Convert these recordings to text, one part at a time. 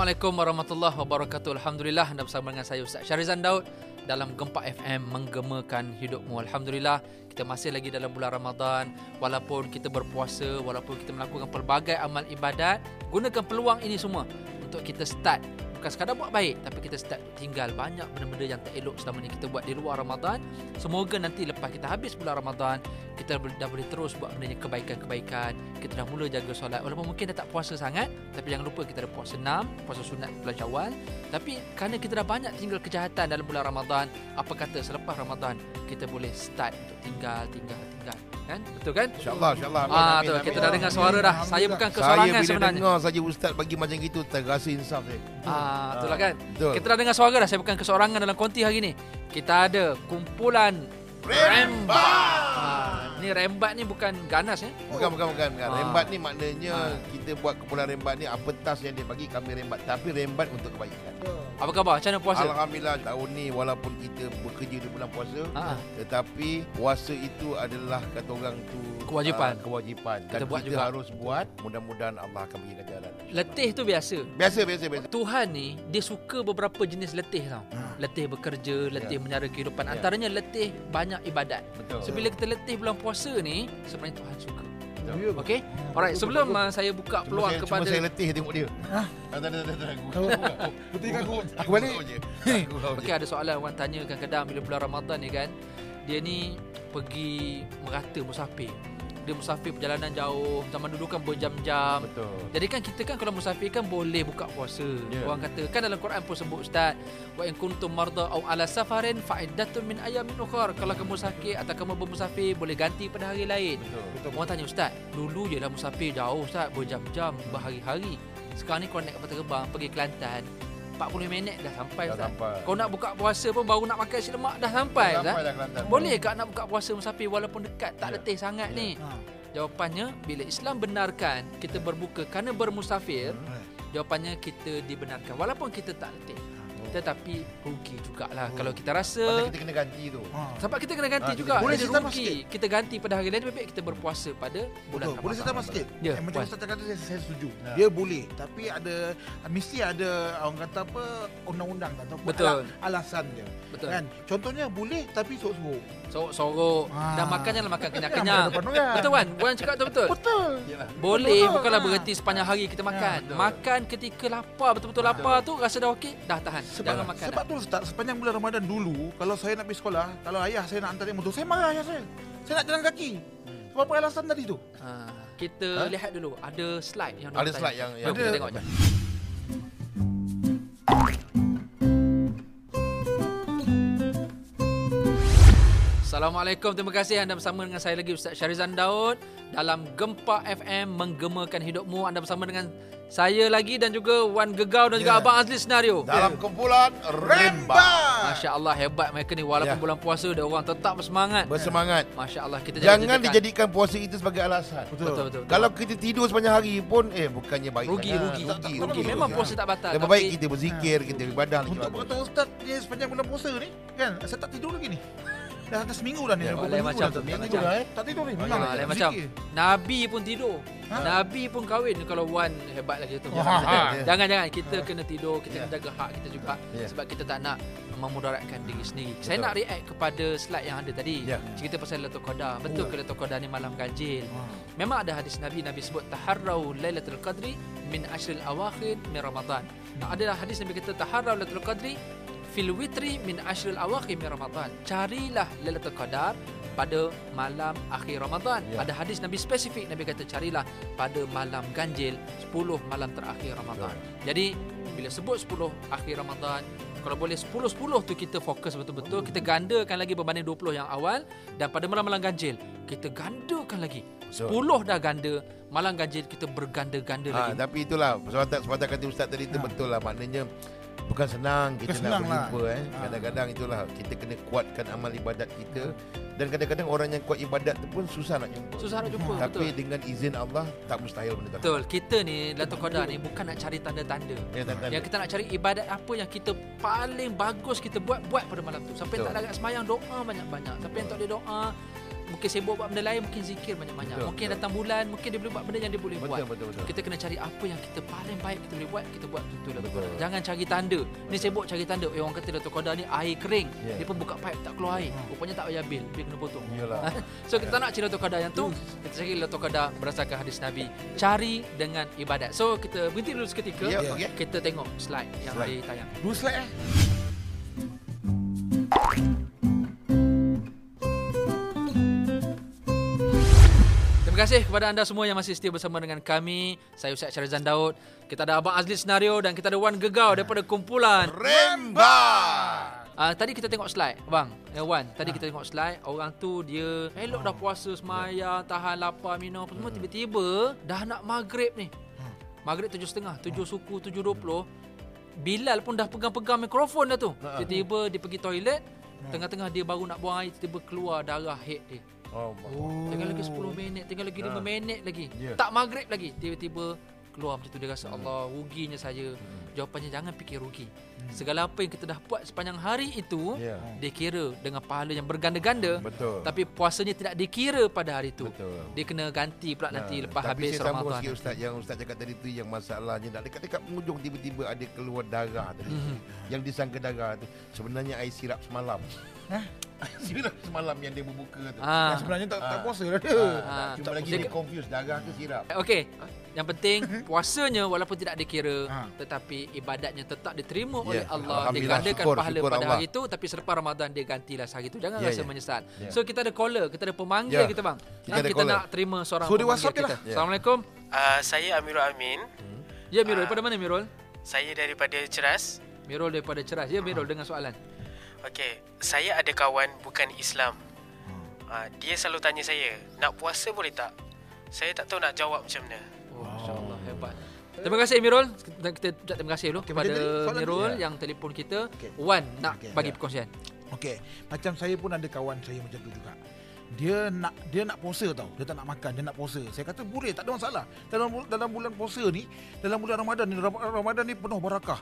Assalamualaikum warahmatullahi wabarakatuh. Alhamdulillah anda bersama dengan saya Ustaz Syarizan Daud dalam Gempak FM menggemakan hidupmu. Alhamdulillah kita masih lagi dalam bulan Ramadan walaupun kita berpuasa, walaupun kita melakukan pelbagai amal ibadat, gunakan peluang ini semua untuk kita start bukan sekadar buat baik tapi kita start tinggal banyak benda-benda yang tak elok selama ni kita buat di luar Ramadan. Semoga nanti lepas kita habis bulan Ramadan kita dah boleh terus buat benda yang kebaikan-kebaikan. Kita dah mula jaga solat. Walaupun mungkin dah tak puasa sangat tapi jangan lupa kita dah puasa 6 puasa sunat bulan Syawal. Tapi kerana kita dah banyak tinggal kejahatan dalam bulan Ramadan apa kata selepas Ramadan kita boleh start untuk tinggal tinggal tinggal. Kan? Betul kan? InsyaAllah, insyaAllah. Amin, ah amin, tu amin. kita dah dengar suara dah. Saya bukan kesorangan Saya bila sebenarnya. dengar saja ustaz bagi macam gitu terasa insaf saya. ah itulah kan Betul. Kita dah dengar suara dah. Saya bukan kesorangan dalam konti hari ni. Kita ada kumpulan rembat. Ni rembat ni bukan ganas eh. Bukan, bukan, bukan. bukan. Ah. Rembat ni maknanya Ah. kita buat kumpulan rembat ni apa tas yang dia bagi kami rembat. Tapi rembat untuk kebaikan. Apa khabar? Macam mana puasa? Alhamdulillah tahun ni walaupun kita bekerja di bulan puasa. Ah. Tetapi puasa itu adalah kata orang tu Kewajipan. ah, kewajipan. Dan Kita kita, buat juga. harus buat. Mudah-mudahan Allah akan bagi jalan. Letih tu biasa. Biasa, biasa, biasa. Tuhan ni dia suka beberapa jenis letih tau. Hmm. Letih bekerja, letih Ya. menyara kehidupan. Ya. Antaranya letih banyak ibadat. Betul. So bila kita letih bulan puasa ni sebenarnya Tuhan suka. Betul. Okey? Alright, sebelum uh, saya buka Cuma peluang saya, kepada cuma saya letih tengok dia. Ah, tak, tak, tak. Betul kan aku aku balik. Okey ada soalan orang tanya kadang-kadang bila bulan Ramadan ni kan dia ni pergi merata musafir. Dia musafir perjalanan jauh, zaman dulu kan berjam-jam. Betul. Jadi kan kita kan kalau musafir kan boleh buka puasa. Ya. Orang kata kan dalam Quran pun sebut ustaz, wa in kuntum marda au ala safarin fa iddatun min ayamin ukhra. Kalau kamu sakit atau kamu bermusafir boleh ganti pada hari lain. Betul. Betul. Orang tanya ustaz, dulu je lah musafir jauh ustaz, berjam-jam, berhari-hari. Sekarang ni kau naik kapal terbang pergi Kelantan, 40 minit dah sampai Dah ustaz. sampai. Kau nak buka puasa pun baru nak makan nasi lemak dah sampai Dah sampai dah Kelantan. Boleh tak nak buka puasa musafir walaupun dekat tak Ya. letih sangat Ya. ni? Ha. Jawapannya bila Islam benarkan kita berbuka kerana bermusafir, Hmm. jawapannya kita dibenarkan walaupun kita tak letih. Tetapi rugi jugalah Oh. kalau kita Pasal rasa kita kena ganti tu. Ha. sebab kita kena ganti Ah, juga. boleh Jadi tambah rugi. Kita ganti pada hari lain lebih baik kita berpuasa pada bulan Betul. Boleh saya tambah sikit? Ya, Eh, macam. Ustaz kata saya, saya setuju. Ya. Dia boleh, tapi ada mesti ada orang kata apa undang-undang tak ataupun Betul. ala- alasan dia. Betul. Kan? Contohnya boleh tapi sorok-sorok. Sorok-sorok Ah. dan makan jangan makan kenyang-kenyang. Orang. Betul kan? Buan cakap tu betul. Betul. Yalah. Boleh Betul. bukanlah Ah. berhenti sepanjang hari kita makan. betul. makan ketika lapar betul-betul lapar tu rasa dah okey, dah tahan. Jangan makan. Sebab tu Ustaz, sepanjang bulan Ramadan dulu, kalau saya nak pergi sekolah, kalau ayah saya nak hantar dia motor, saya marah ayah saya. Saya nak jalan kaki. Sebab apa alasan tadi tu? Ha, kita Ha? lihat dulu ada slide yang Ada slide yang- yang- kita Ada. tengok jom. Assalamualaikum, terima kasih anda bersama dengan saya lagi Ustaz Syarizan Daud dalam Gempa FM menggemakan hidupmu. Anda bersama dengan saya lagi dan juga Wan Gegau dan juga Ya. Abang Azli Senario. Dalam kumpulan Remba. Masya Allah hebat mereka ni walaupun Ya. bulan puasa dia orang tetap bersemangat. Bersemangat. Masya Allah kita Jangan jaga-jagakan. dijadikan puasa itu sebagai alasan. betul betul. betul. Kalau kita tidur sepanjang hari pun eh bukannya baik rugi sangat. rugi rugi, rugi. rugi. Memang puasa tak batal. Lebih baik kita berzikir, kita beribadah lagi Untuk bagus. kata Ustaz, dia sepanjang bulan puasa ni, kan, saya tak tidur lagi ni. Dah atas seminggu dah ni. Ya, lain minggu macam dah tu, macam. dah, eh. Tak tidur ni, memang. Ah, Zikir. macam. Nabi pun tidur. Ha? Nabi pun kahwin kalau Wan hebat lagi tu. Ha, ha. Jangan jangan kita kena tidur, kita Ya. kena jaga hak kita juga Ya. sebab kita tak nak memudaratkan diri sendiri. Saya Betul. nak react kepada slide yang ada tadi. Ya. Cerita pasal Lailatul Qadar. Betul Oh. ke Lailatul Qadar ni malam ganjil? Ha. Memang ada hadis Nabi Nabi sebut taharrau lailatul qadri min ashril awakhir min Ramadan. Nah, ada hadis Nabi kata taharrau lailatul qadri fil witri min ashril awakhir min Ramadan. Carilah lailatul qadar pada malam akhir Ramadan. Ya. Ada hadis Nabi spesifik Nabi kata carilah pada malam ganjil 10 malam terakhir Ramadan. Jadi bila sebut 10 akhir Ramadan kalau boleh 10-10 tu kita fokus betul-betul Kita gandakan lagi berbanding 20 yang awal Dan pada malam-malam ganjil Kita gandakan lagi Betul. 10 dah ganda Malam ganjil kita berganda-ganda Ha, lagi tapi itulah sepatutnya sepatutnya kata ustaz tadi tu Ha. betul lah maknanya bukan senang kita Bukan nak senang lah. berjumpa eh. Ha. Kadang-kadang itulah kita kena kuatkan amal ibadat kita dan kadang-kadang orang yang kuat ibadat tu pun susah nak jumpa. Susah nak jumpa Tapi betul dengan izin Allah tak mustahil benda tu. Betul Kita ni Lailatul Qadar ni Bukan nak cari tanda-tanda Ya, tak, Yang kita nak cari ibadat apa Yang kita paling bagus kita buat Buat pada malam tu Sampai Betul. tak ada kat semayang Doa banyak-banyak Sampai yang tak boleh doa mungkin sibuk buat benda lain, mungkin zikir banyak-banyak. Betul, Mungkin betul. datang bulan, mungkin dia boleh buat benda yang dia boleh buat. Betul betul betul. Kita kena cari apa yang kita paling baik kita boleh buat, kita buat betul lah. Betul. Jangan cari tanda. Ni sibuk cari tanda. Eh, orang kata Datuk Qadar ni air kering. Ya. Dia pun buka pipe tak keluar air. Rupanya tak payah bil, bil kena potong. So kita tak nak cari Datuk Qadar yang tu Kita cari Datuk Qadar berdasarkan hadis Nabi Cari dengan ibadat So kita berhenti dulu seketika Ya, Ya. okey. Kita tengok slide yang Slide. ditayang Dua slide eh. Kasih kepada anda semua yang masih setia bersama dengan kami Saya Ustaz Syarizan Daud Kita ada Abang Azli Senario Dan kita ada Wan Gegau daripada kumpulan Rembat. Ah tadi kita tengok slide, bang. Eh Wan, tadi kita tengok slide, orang tu dia elok dah puasa semaya, tahan lapar, minum apa semua tiba-tiba dah nak maghrib ni. Maghrib tujuh setengah, tujuh suku, tujuh dua puluh. Bilal pun dah pegang-pegang mikrofon dah tu. Ha. Tiba-tiba dia pergi toilet, tengah-tengah dia baru nak buang air, tiba-tiba keluar darah head dia. Oh. Oh. Tinggal lagi 10 minit, tinggal lagi 5 Ha. minit lagi. Ya. Tak maghrib lagi. Tiba-tiba keluar macam tu dia rasa Allah ruginya saya. Jawapannya jangan fikir rugi. Segala apa yang kita dah buat sepanjang hari itu Ya. dia kira dengan pahala yang berganda-ganda. Betul. Tapi puasanya tidak dikira pada hari itu. Betul. Dia kena ganti pula nanti Ha, lepas tapi habis saya Ramadan. sikit Ustaz Yang Ustaz cakap tadi tu Yang masalahnya Nak dekat-dekat penghujung Tiba-tiba ada keluar darah tadi Mhm. Yang disangka darah tu Sebenarnya air sirap semalam Hah? Sirap semalam yang dia berbuka tu Ah. Yang sebenarnya tak, tak Ah. puasa lah dia. Ah. Cuma lagi Dia- dia confuse Darah ke sirap Okey. Yang penting puasanya walaupun tidak dikira Ha. tetapi ibadatnya tetap diterima Ya, oleh Allah. Dia gandakan syukur, pahala syukur pada Allah. hari itu tapi selepas Ramadan dia gantilah sehari itu. Jangan Ya, rasa ya. menyesal. Ya. So kita ada caller, kita ada pemanggil Ya. kita bang. Kita Ha, ada kita caller. nak terima seorang So, pemanggil kita. lah. Ya. Assalamualaikum. Uh, saya Amirul Amin. Ya Mirul, Ah. daripada mana Mirul? Saya daripada Ceras. Mirul daripada Ceras. Ya Mirul Ah. dengan soalan. Okey, saya ada kawan bukan Islam. Uh, dia selalu tanya saya, nak puasa boleh tak? Saya tak tahu nak jawab macam mana. Oh, masya-Allah hebat. Terima kasih Mirul. Kita, kita ucap terima kasih dulu Okey, kepada Mirul dia. yang telefon kita. Okey. Wan nak Okey, bagi ya. perkongsian. Okey, macam saya pun ada kawan saya macam tu juga. Dia nak dia nak puasa tau. Dia tak nak makan, dia nak puasa. Saya kata boleh, tak ada masalah. Dalam dalam bulan puasa ni, dalam bulan Ramadan ni, Ram- Ramadan ni penuh barakah.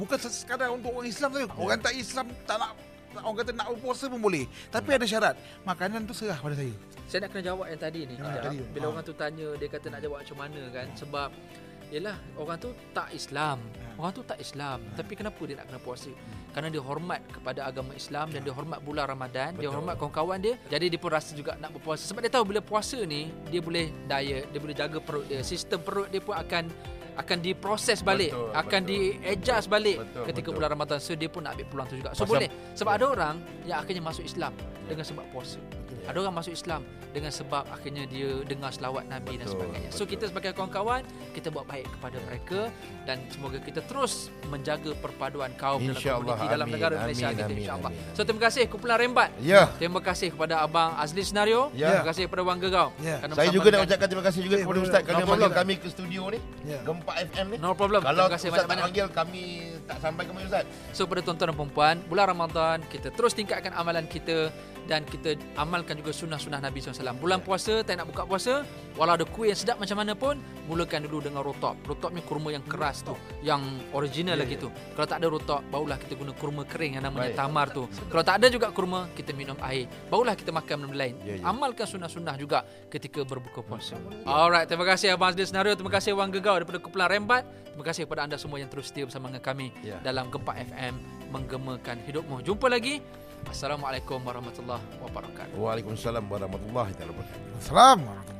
Bukan sekadar untuk orang Islam saja. Orang tak Islam tak nak orang kata nak berpuasa pun boleh. Tapi ada syarat. Makanan tu serah pada saya. Saya nak kena jawab yang tadi ni. Yang Kejap. tadi tu. Bila Ha. orang tu tanya dia kata nak jawab macam mana kan sebab Yelah orang tu tak Islam Ha. Orang tu tak Islam Tapi kenapa dia nak kena puasa Kerana dia hormat kepada agama Islam Dan dia hormat bulan Ramadan Dia Betul. hormat kawan-kawan dia Jadi dia pun rasa juga nak berpuasa Sebab dia tahu bila puasa ni Dia boleh diet Dia boleh jaga perut dia Sistem perut dia pun akan akan diproses balik Betul, akan betul. di-adjust balik Betul, ketika betul. bulan Ramadan so dia pun nak ambil peluang tu juga so Pasal- boleh sebab ada orang yang akhirnya masuk Islam dengan sebab puasa Ya. Ada orang masuk Islam dengan sebab akhirnya dia dengar selawat Nabi dan Betul, sebagainya. So betul. kita sebagai kawan-kawan kita buat baik kepada mereka dan semoga kita terus menjaga perpaduan kaum dalam InsyaAllah, komuniti dalam amin, negara Malaysia amin, kita insya-Allah. So terima kasih kumpulan Rembat. Ya Terima kasih kepada abang Azli Senario. Ya. Terima kasih kepada Wang Gegau. Ya. Saya juga nak ucapkan terima kasih juga Eh, kepada Ustaz kerana No kami ke studio ni. Ya. Gempa FM ni. No problem. Kalau terima kasih Ustaz banyak-banyak. panggil kami tak sampai ke mana Ustaz. So pada tuan-tuan dan perempuan, bulan Ramadan kita terus tingkatkan amalan kita dan kita amalkan juga sunnah-sunnah Nabi SAW. Bulan Ya. puasa, tak nak buka puasa, walau ada kuih yang sedap macam mana pun, mulakan dulu dengan rotab. Rotab ni kurma yang keras tu, yang original Ya, lagi ya. tu. Kalau tak ada rotab, barulah kita guna kurma kering yang namanya Baik. tamar tu. Kalau tak ada juga kurma, kita minum air. Barulah kita makan benda lain. Ya, ya. Amalkan sunnah-sunnah juga ketika berbuka puasa. Alright, terima kasih Abang Azli Senario, terima kasih Wang Gegau daripada Kumpulan Rembat. Terima kasih kepada anda semua yang terus setia bersama dengan kami Ya. dalam Gempak FM menggemakan hidupmu. Jumpa lagi. Assalamualaikum warahmatullahi wabarakatuh. Waalaikumsalam warahmatullahi wabarakatuh. Assalamualaikum.